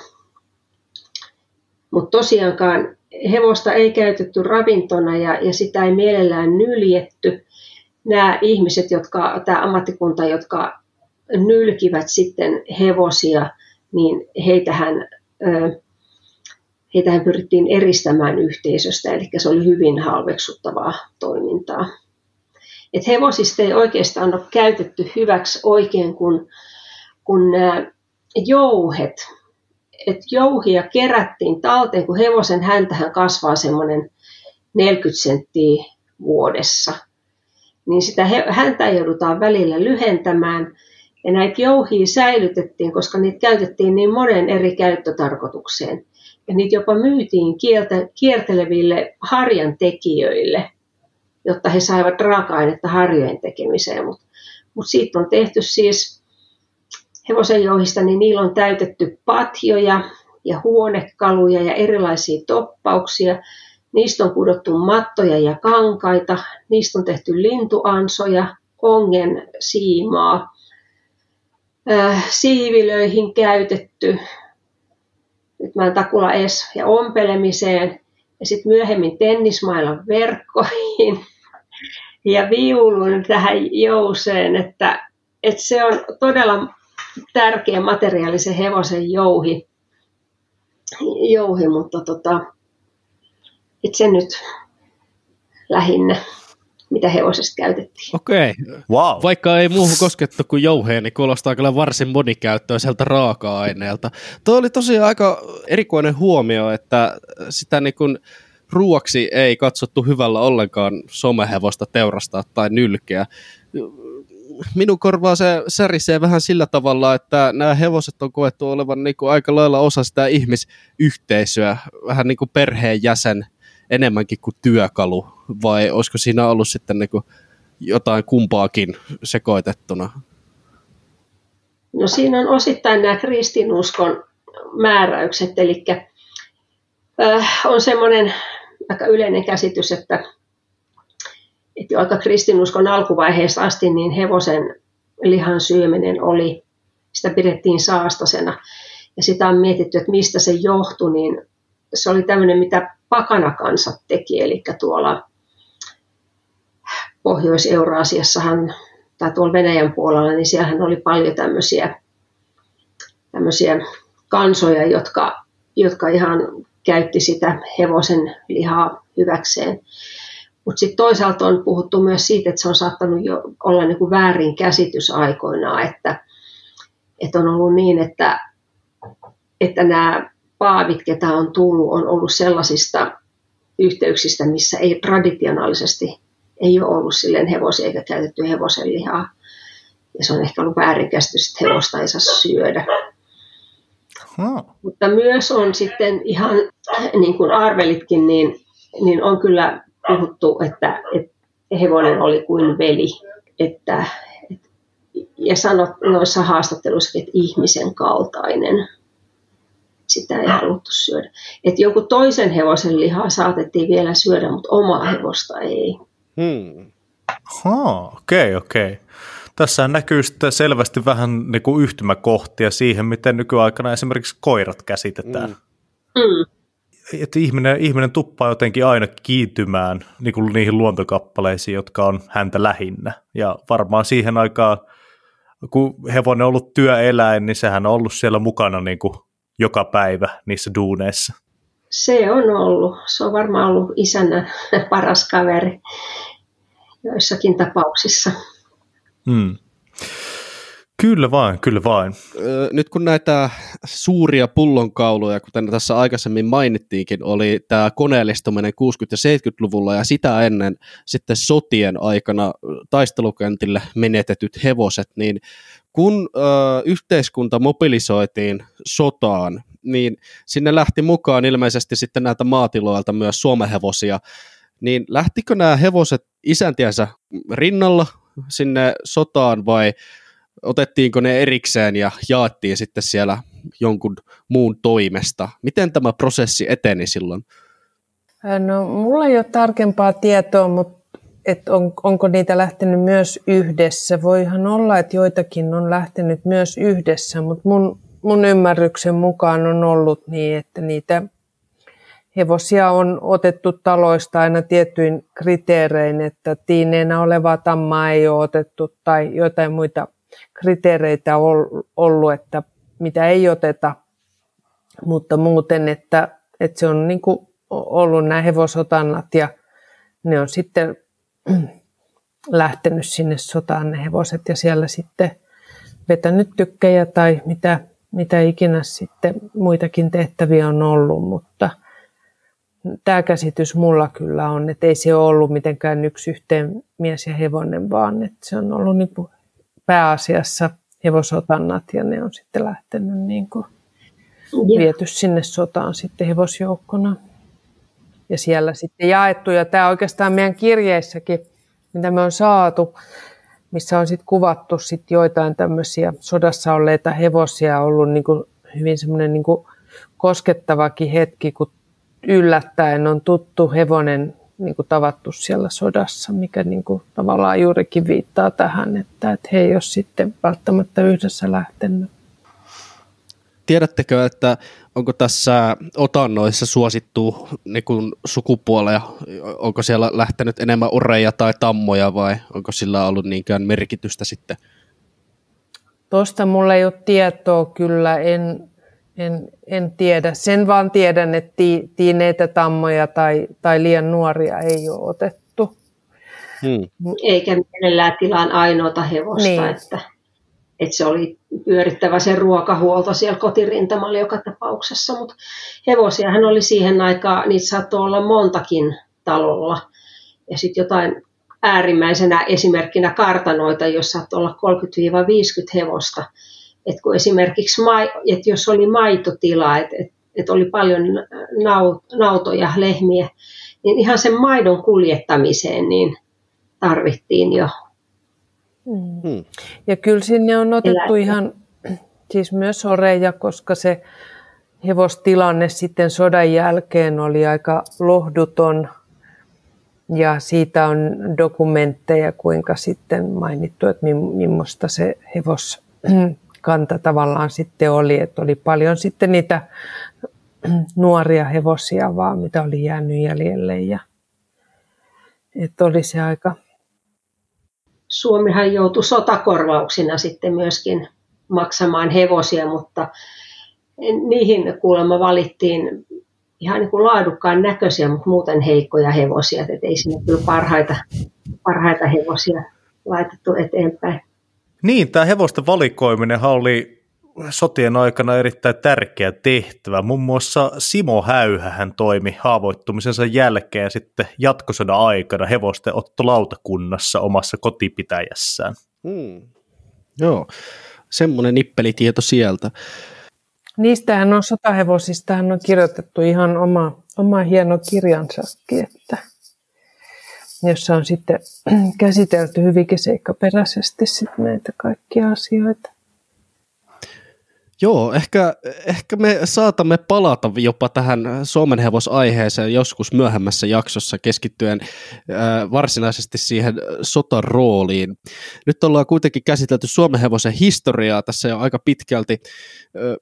mutta tosiaankaan hevosta ei käytetty ravintona ja, ja sitä ei mielellään nyljetty. Nämä ihmiset, jotka, tämä ammattikunta, jotka nylkivät sitten hevosia, niin heitähän, heitähän pyrittiin eristämään yhteisöstä, eli se oli hyvin halveksuttavaa toimintaa. Et hevosista ei oikeastaan ole käytetty hyväksi oikein, kun, kun nämä jouhet, että jouhia kerättiin talteen, kun hevosen häntähän kasvaa semmoinen 40 senttiä vuodessa. Niin sitä häntä joudutaan välillä lyhentämään. Ja näitä jouhia säilytettiin, koska niitä käytettiin niin monen eri käyttötarkoitukseen. Ja niitä jopa myytiin kierteleville harjan tekijöille, jotta he saivat raaka-ainetta harjojen tekemiseen. Mutta mut siitä on tehty siis hevosen jouhista, niin niillä on täytetty patjoja ja huonekaluja ja erilaisia toppauksia. Niistä on kudottu mattoja ja kankaita, niistä on tehty lintuansoja, ongen siimaa, siivilöihin käytetty, nyt mä takula es ja ompelemiseen, ja sitten myöhemmin tennismailan verkkoihin ja viulun tähän jouseen, että, että se on todella tärkeä materiaali se hevosen jouhi, jouhi mutta tota, itse nyt lähinnä mitä hevosesta käytettiin.
Okei.
Wow.
Vaikka ei muuhun koskettu kuin jouheen, niin kuulostaa kyllä varsin monikäyttöiseltä raaka-aineelta. Tuo oli tosiaan aika erikoinen huomio, että sitä niin kuin ruoksi ei katsottu hyvällä ollenkaan somehevosta teurastaa tai nylkeä minun korvaa se särisee vähän sillä tavalla, että nämä hevoset on koettu olevan niin kuin aika lailla osa sitä ihmisyhteisöä, vähän niin kuin perheenjäsen enemmänkin kuin työkalu, vai olisiko siinä ollut sitten niin kuin jotain kumpaakin sekoitettuna?
No siinä on osittain nämä kristinuskon määräykset, eli äh, on semmoinen aika yleinen käsitys, että että jo aika kristinuskon alkuvaiheesta asti niin hevosen lihan syöminen oli, sitä pidettiin saastasena. Ja sitä on mietitty, että mistä se johtui, niin se oli tämmöinen, mitä pakanakansat teki, eli tuolla Pohjois-Euraasiassahan tai tuolla Venäjän puolella, niin siellähän oli paljon tämmöisiä, tämmöisiä kansoja, jotka, jotka ihan käytti sitä hevosen lihaa hyväkseen. Mutta sitten toisaalta on puhuttu myös siitä, että se on saattanut jo olla niin kuin väärin käsitys aikoinaan, että, että on ollut niin, että että nämä paavit, ketä on tullut, on ollut sellaisista yhteyksistä, missä ei traditionaalisesti ei ole ollut silleen hevosia eikä käytetty hevosen lihaa. Ja se on ehkä ollut väärinkäsitys, että hevosta ei saa syödä. Hmm. Mutta myös on sitten ihan, niin kuin arvelitkin, niin, niin on kyllä puhuttu, että, että hevonen oli kuin veli. Että, et, ja sanot noissa haastatteluissa, että ihmisen kaltainen. Sitä ei haluttu syödä. Että joku toisen hevosen lihaa saatettiin vielä syödä, mutta omaa hevosta ei. Hmm.
Okei, okei. Okay, okay. Tässä näkyy sitten selvästi vähän niin kuin yhtymäkohtia siihen, miten nykyaikana esimerkiksi koirat käsitetään. Mm. Mm. Että ihminen, ihminen tuppaa jotenkin aina kiintymään niin kuin niihin luontokappaleisiin, jotka on häntä lähinnä. Ja varmaan siihen aikaan, kun hevonen on ollut työeläin, niin sehän on ollut siellä mukana niin kuin joka päivä niissä duuneissa.
Se on ollut. Se on varmaan ollut isänä paras kaveri joissakin tapauksissa.
Hmm. Kyllä vain, kyllä vain.
Nyt kun näitä suuria pullonkauluja, kuten tässä aikaisemmin mainittiinkin, oli tämä koneellistuminen 60- ja 70-luvulla ja sitä ennen sitten sotien aikana taistelukentille menetetyt hevoset, niin kun ö, yhteiskunta mobilisoitiin sotaan, niin sinne lähti mukaan ilmeisesti sitten näitä maatiloilta myös suomehevosia, niin lähtikö nämä hevoset isäntiänsä rinnalla sinne sotaan vai otettiinko ne erikseen ja jaettiin sitten siellä jonkun muun toimesta? Miten tämä prosessi eteni silloin?
No, mulla ei ole tarkempaa tietoa, mutta et on, onko niitä lähtenyt myös yhdessä. Voihan olla, että joitakin on lähtenyt myös yhdessä, mutta mun, mun ymmärryksen mukaan on ollut niin, että niitä hevosia on otettu taloista aina tietyin kriteerein, että tiineenä olevaa tammaa ei ole otettu tai jotain muita kriteereitä ollut, että mitä ei oteta, mutta muuten, että, että se on niin ollut nämä hevosotannat ja ne on sitten lähtenyt sinne sotaan ne hevoset ja siellä sitten vetänyt tykkejä tai mitä, mitä ikinä sitten muitakin tehtäviä on ollut, mutta – tämä käsitys mulla kyllä on, että ei se ole ollut mitenkään yksi yhteen mies ja hevonen, vaan että se on ollut niin kuin pääasiassa hevosotannat ja ne on sitten lähtenyt niin kuin viety sinne sotaan sitten hevosjoukkona. Ja siellä sitten jaettu, ja tämä oikeastaan meidän kirjeissäkin, mitä me on saatu, missä on sitten kuvattu sitten joitain tämmöisiä sodassa olleita hevosia, ollut niin kuin hyvin semmoinen niin koskettavakin hetki, kun yllättäen on tuttu hevonen niin kuin tavattu siellä sodassa, mikä niin kuin tavallaan juurikin viittaa tähän, että, että he ei ole sitten välttämättä yhdessä lähtenyt.
Tiedättekö, että onko tässä otannoissa suosittu niin kuin sukupuoleja, onko siellä lähtenyt enemmän oreja tai tammoja vai onko sillä ollut niinkään merkitystä sitten?
Tuosta mulla ei ole tietoa kyllä, en, en, en tiedä. Sen vaan tiedän, että ti, tiineitä tammoja tai, tai liian nuoria ei ole otettu.
Hmm. Eikä mielellään tilaan ainoata hevosta, niin. että, että se oli pyörittävä se ruokahuolto siellä kotirintamalla joka tapauksessa. Mutta hevosiahan oli siihen aikaan, niitä saattoi olla montakin talolla. Ja sitten jotain äärimmäisenä esimerkkinä kartanoita, jossa saattoi olla 30-50 hevosta että kun esimerkiksi, että jos oli maitotila, että, että, että oli paljon nautoja, lehmiä, niin ihan sen maidon kuljettamiseen niin tarvittiin jo.
Hmm. Ja kyllä sinne on otettu eläintä. ihan siis myös oreja, koska se hevostilanne sitten sodan jälkeen oli aika lohduton. Ja siitä on dokumentteja, kuinka sitten mainittu, että millaista se hevos kanta tavallaan sitten oli, että oli paljon sitten niitä nuoria hevosia vaan, mitä oli jäänyt jäljelle ja että oli se aika.
Suomihan joutui sotakorvauksina sitten myöskin maksamaan hevosia, mutta niihin kuulemma valittiin ihan niin kuin laadukkaan näköisiä, mutta muuten heikkoja hevosia, että ei sinne kyllä parhaita, parhaita hevosia laitettu eteenpäin.
Niin, tämä hevosten valikoiminen oli sotien aikana erittäin tärkeä tehtävä. Muun muassa Simo Häyhä hän toimi haavoittumisensa jälkeen sitten jatkosodan aikana hevosten ottolautakunnassa omassa kotipitäjässään.
Hmm. Joo, semmoinen nippelitieto sieltä.
Niistähän on sotahevosistahan on kirjoitettu ihan oma, oma hieno kirjansakin, että jossa on sitten käsitelty hyvinkin seikkaperäisesti sitten näitä kaikkia asioita.
Joo, ehkä, ehkä me saatamme palata jopa tähän Suomen hevosaiheeseen joskus myöhemmässä jaksossa keskittyen äh, varsinaisesti siihen sotan rooliin. Nyt ollaan kuitenkin käsitelty Suomen hevosen historiaa tässä jo aika pitkälti, äh,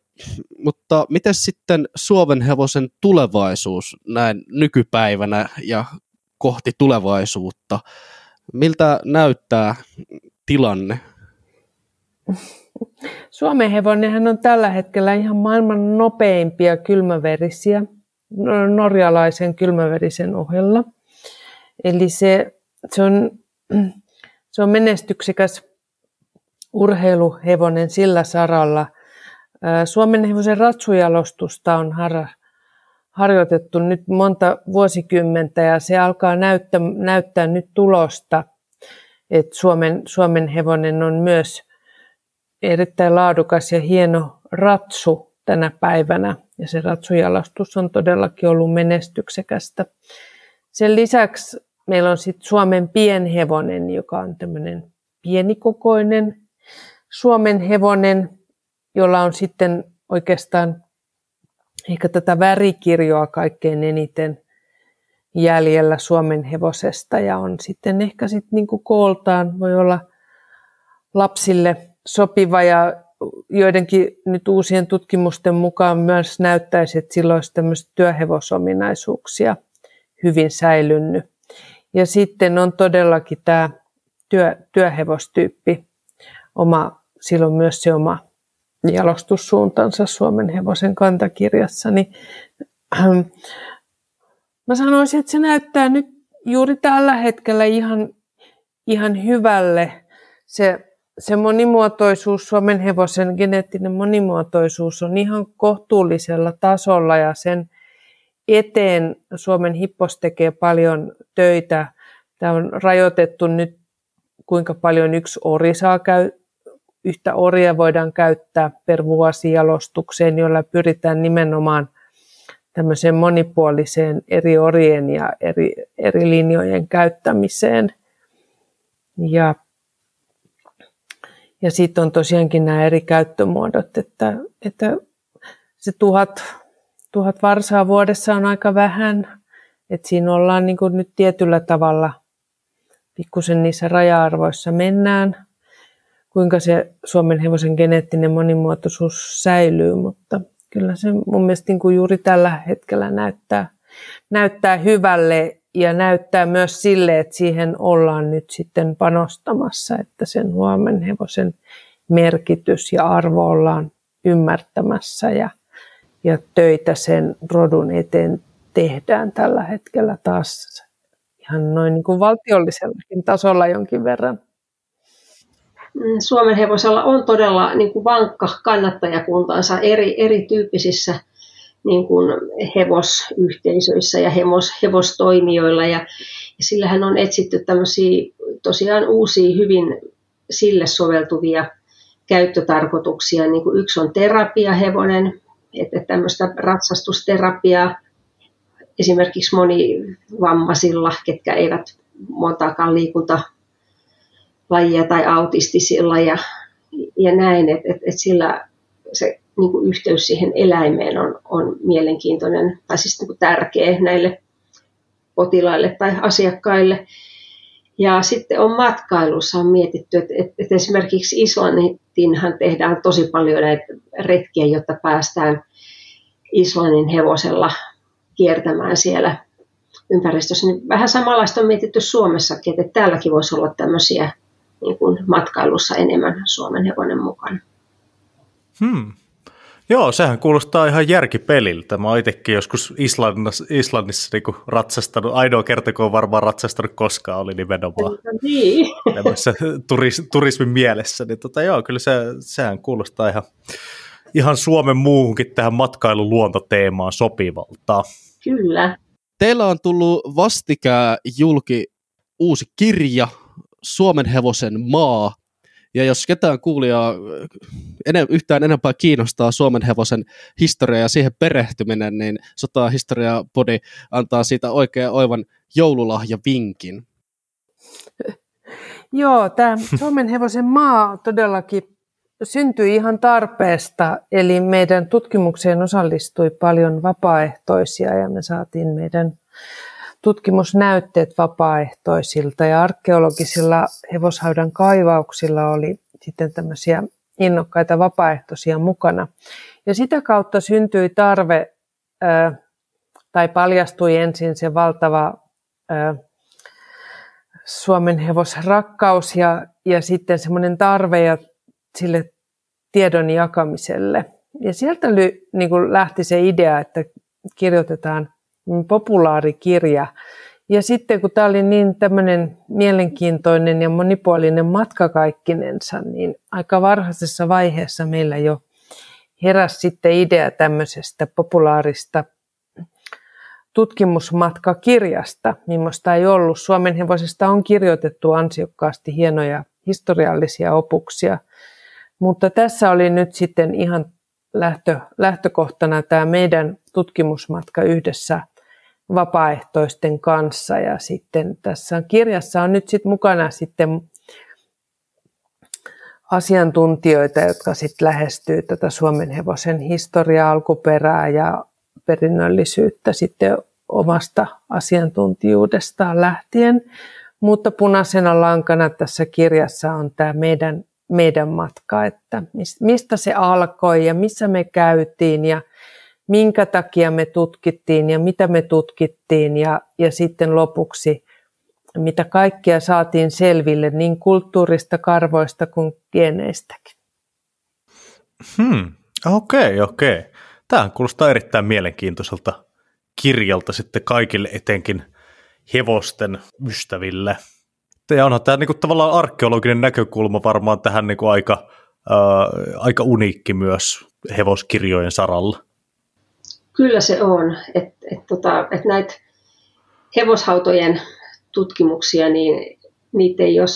mutta miten sitten Suomen hevosen tulevaisuus näin nykypäivänä ja kohti tulevaisuutta? Miltä näyttää tilanne?
Suomen hevonenhan on tällä hetkellä ihan maailman nopeimpia kylmäverisiä norjalaisen kylmäverisen ohella. Eli se, se, on, se on menestyksekäs urheiluhevonen sillä saralla. Suomen hevosen ratsujalostusta on har, harjoitettu nyt monta vuosikymmentä ja se alkaa näyttää, näyttää nyt tulosta, että Suomen, Suomen hevonen on myös erittäin laadukas ja hieno ratsu tänä päivänä ja se ratsujalastus on todellakin ollut menestyksekästä. Sen lisäksi meillä on sitten Suomen pienhevonen, joka on tämmöinen pienikokoinen Suomen hevonen, jolla on sitten oikeastaan ehkä tätä värikirjoa kaikkein eniten jäljellä Suomen hevosesta. Ja on sitten ehkä sitten niin kuin kooltaan voi olla lapsille sopiva. Ja joidenkin nyt uusien tutkimusten mukaan myös näyttäisi, että sillä olisi tämmöistä työhevosominaisuuksia hyvin säilynnyt. Ja sitten on todellakin tämä työ, työhevostyyppi, oma, silloin myös se oma jalostussuuntansa Suomen hevosen kantakirjassa, niin ähm, mä sanoisin, että se näyttää nyt juuri tällä hetkellä ihan, ihan hyvälle. Se se monimuotoisuus, Suomen hevosen geneettinen monimuotoisuus on ihan kohtuullisella tasolla ja sen eteen Suomen hippos tekee paljon töitä. Tämä on rajoitettu nyt, kuinka paljon yksi ori saa käy, yhtä oria voidaan käyttää per vuosi jalostukseen, jolla pyritään nimenomaan tämmöiseen monipuoliseen eri orien ja eri, eri linjojen käyttämiseen. Ja ja sitten on tosiaankin nämä eri käyttömuodot, että, että se tuhat, tuhat varsaa vuodessa on aika vähän, että siinä ollaan niin nyt tietyllä tavalla pikkusen niissä raja-arvoissa mennään, kuinka se Suomen hevosen geneettinen monimuotoisuus säilyy, mutta kyllä se mun mielestä niin kuin juuri tällä hetkellä näyttää, näyttää hyvälle ja näyttää myös sille, että siihen ollaan nyt sitten panostamassa, että sen huomen hevosen merkitys ja arvo ollaan ymmärtämässä ja, ja töitä sen rodun eteen tehdään tällä hetkellä taas ihan noin niin kuin valtiollisellakin tasolla jonkin verran.
Suomen hevosella on todella niin kuin vankka kannattajakuntansa eri, erityyppisissä niin kuin hevosyhteisöissä ja hevos, hevostoimijoilla. Ja, ja sillähän on etsitty tämmöisiä tosiaan uusia, hyvin sille soveltuvia käyttötarkoituksia. Niin kuin yksi on terapiahevonen, että tämmöistä ratsastusterapiaa esimerkiksi monivammaisilla, ketkä eivät montaakaan liikunta lajia tai autistisilla ja, ja näin, että et, et sillä se niin kuin yhteys siihen eläimeen on, on mielenkiintoinen tai siis niin kuin tärkeä näille potilaille tai asiakkaille. Ja sitten on matkailussa on mietitty, että, että, esimerkiksi Islanninhan tehdään tosi paljon näitä retkiä, jotta päästään Islannin hevosella kiertämään siellä ympäristössä. Niin vähän samanlaista on mietitty Suomessakin, että täälläkin voisi olla tämmöisiä niin kuin matkailussa enemmän Suomen hevonen mukana.
Hmm. Joo, sehän kuulostaa ihan järkipeliltä. Mä oon itsekin joskus Islannissa, Islannissa niin ratsastanut, ainoa kerta kun on varmaan ratsastanut koskaan, oli nimenomaan
no niin.
turis, turismin mielessä. Niin tota, joo, kyllä se, sehän kuulostaa ihan ihan Suomen muuhunkin tähän matkailuluontoteemaan sopivalta.
Kyllä.
Teillä on tullut vastikään julki uusi kirja, Suomen hevosen maa. Ja jos ketään kuulijaa ene, yhtään enempää kiinnostaa Suomen hevosen historia ja siihen perehtyminen, niin Sota Historia Podi antaa siitä oikein oivan joululahja vinkin.
Joo, tämä Suomen hevosen maa todellakin syntyi ihan tarpeesta, eli meidän tutkimukseen osallistui paljon vapaaehtoisia ja me saatiin meidän tutkimusnäytteet vapaaehtoisilta ja arkeologisilla hevoshaudan kaivauksilla oli sitten tämmöisiä innokkaita vapaaehtoisia mukana. Ja sitä kautta syntyi tarve, tai paljastui ensin se valtava Suomen hevosrakkaus ja, ja sitten semmoinen tarve ja sille tiedon jakamiselle. Ja sieltä niin kuin lähti se idea, että kirjoitetaan populaarikirja. Ja sitten kun tämä oli niin tämmöinen mielenkiintoinen ja monipuolinen matka kaikkinensa, niin aika varhaisessa vaiheessa meillä jo heräsi sitten idea tämmöisestä populaarista tutkimusmatkakirjasta, millaista ei ollut. Suomen hevosesta on kirjoitettu ansiokkaasti hienoja historiallisia opuksia, mutta tässä oli nyt sitten ihan lähtö, lähtökohtana tämä meidän tutkimusmatka yhdessä vapaaehtoisten kanssa. Ja sitten tässä kirjassa on nyt sitten mukana sitten asiantuntijoita, jotka sitten lähestyy tätä Suomen hevosen historiaa, alkuperää ja perinnöllisyyttä sitten omasta asiantuntijuudestaan lähtien. Mutta punaisena lankana tässä kirjassa on tämä meidän, meidän matka, että mistä se alkoi ja missä me käytiin ja minkä takia me tutkittiin ja mitä me tutkittiin ja, ja sitten lopuksi mitä kaikkea saatiin selville niin kulttuurista, karvoista kuin geneistäkin.
Hmm, okei, okay, okei. Okay. Tämä kuulostaa erittäin mielenkiintoiselta kirjalta sitten kaikille etenkin hevosten ystäville. Ja onhan tämä niin kuin, tavallaan arkeologinen näkökulma varmaan tähän niin kuin aika, ää, aika uniikki myös hevoskirjojen saralla.
Kyllä se on, että et, tota, et näitä hevoshautojen tutkimuksia, niin niitä ei ole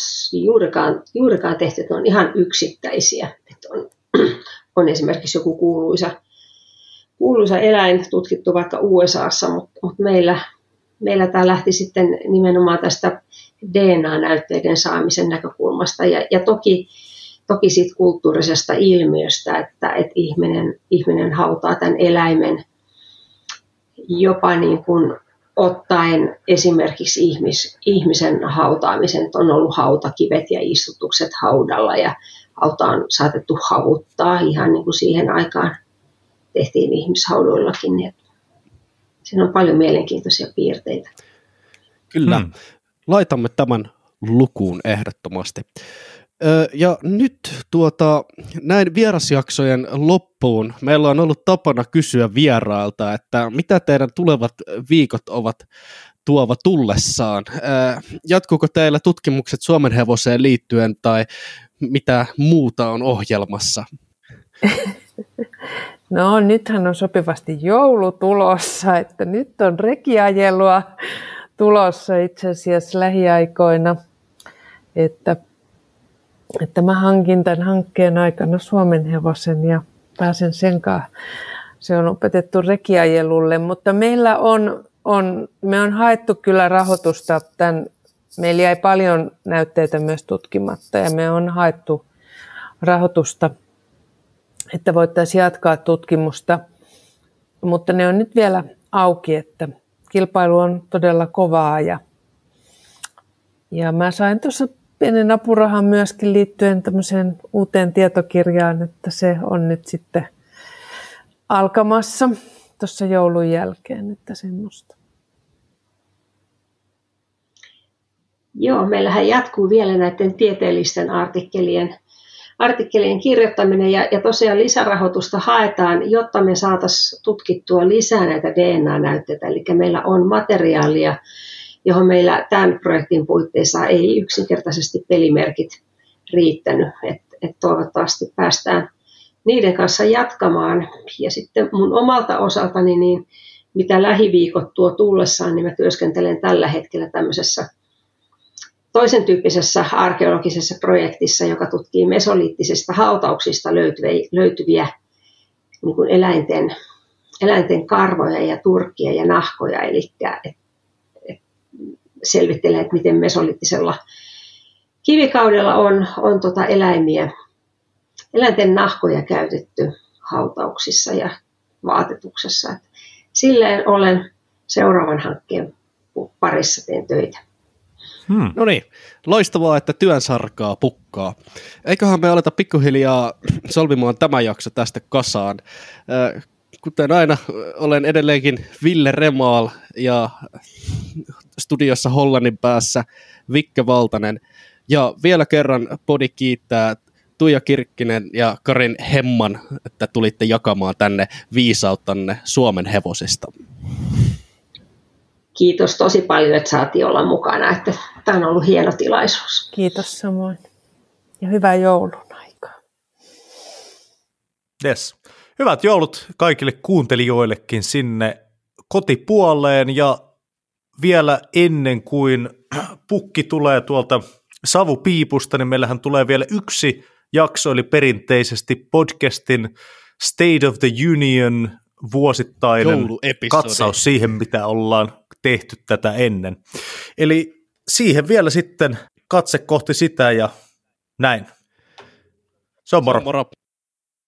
juurikaan, juurikaan tehty, että ne on ihan yksittäisiä. Että on, on esimerkiksi joku kuuluisa kuuluisa eläin tutkittu vaikka USAssa, mutta, mutta meillä, meillä tämä lähti sitten nimenomaan tästä DNA-näytteiden saamisen näkökulmasta ja, ja toki, toki siitä kulttuurisesta ilmiöstä, että, että ihminen, ihminen hautaa tämän eläimen jopa niin kuin ottaen esimerkiksi ihmis, ihmisen hautaamisen, on ollut hautakivet ja istutukset haudalla ja hauta on saatettu havuttaa ihan niin kuin siihen aikaan tehtiin ihmishaudoillakin. Niin siinä on paljon mielenkiintoisia piirteitä.
Kyllä. Hmm. Laitamme tämän lukuun ehdottomasti. Ja nyt tuota, näin vierasjaksojen loppuun meillä on ollut tapana kysyä vierailta, että mitä teidän tulevat viikot ovat tuova tullessaan. Jatkuuko teillä tutkimukset Suomen hevoseen liittyen tai mitä muuta on ohjelmassa?
No nythän on sopivasti joulu tulossa, että nyt on rekiajelua tulossa itse asiassa lähiaikoina. Että, että mä hankin tämän hankkeen aikana Suomen hevosen ja pääsen sen kanssa. Se on opetettu rekiajelulle, mutta meillä on, on, me on haettu kyllä rahoitusta tämän, meillä jäi paljon näytteitä myös tutkimatta ja me on haettu rahoitusta että voitaisiin jatkaa tutkimusta, mutta ne on nyt vielä auki, että kilpailu on todella kovaa ja, ja mä sain tuossa pienen apurahan myöskin liittyen tämmöiseen uuteen tietokirjaan, että se on nyt sitten alkamassa tuossa joulun jälkeen, että semmoista.
Joo, meillähän jatkuu vielä näiden tieteellisten artikkelien artikkelien kirjoittaminen ja, ja tosiaan lisärahoitusta haetaan, jotta me saataisiin tutkittua lisää näitä DNA-näytteitä. Eli meillä on materiaalia, johon meillä tämän projektin puitteissa ei yksinkertaisesti pelimerkit riittänyt. Et, et toivottavasti päästään, niiden kanssa jatkamaan. Ja sitten mun omalta osaltani, niin mitä lähiviikot tuo tullessaan, niin mä työskentelen tällä hetkellä tämmöisessä toisen tyyppisessä arkeologisessa projektissa, joka tutkii mesoliittisista hautauksista löytyviä, niin kuin eläinten, eläinten karvoja ja turkkia ja nahkoja, eli selvittelee, että miten mesoliittisella kivikaudella on, on tota eläimiä, eläinten nahkoja käytetty hautauksissa ja vaatetuksessa. Et silleen olen seuraavan hankkeen parissa teen töitä.
Hmm. No niin, loistavaa, että työn sarkaa pukkaa. Eiköhän me aleta pikkuhiljaa solvimaan tämä jakso tästä kasaan. Kuten aina, olen edelleenkin Ville Remaal ja studiossa Hollannin päässä Vikke Valtanen. Ja vielä kerran podi kiittää Tuija Kirkkinen ja Karin Hemman, että tulitte jakamaan tänne viisauttanne Suomen hevosista.
Kiitos tosi paljon, että saatiin olla mukana. Että tämä on ollut hieno tilaisuus.
Kiitos samoin. Ja hyvää joulun aikaa.
Yes. Hyvät joulut kaikille kuuntelijoillekin sinne kotipuoleen ja vielä ennen kuin pukki tulee tuolta savupiipusta, niin meillähän tulee vielä yksi jakso, eli perinteisesti podcastin State of the Union vuosittainen katsaus siihen, mitä ollaan tehty tätä ennen. Eli siihen vielä sitten katse kohti sitä ja näin. Se on moro. Se on moro.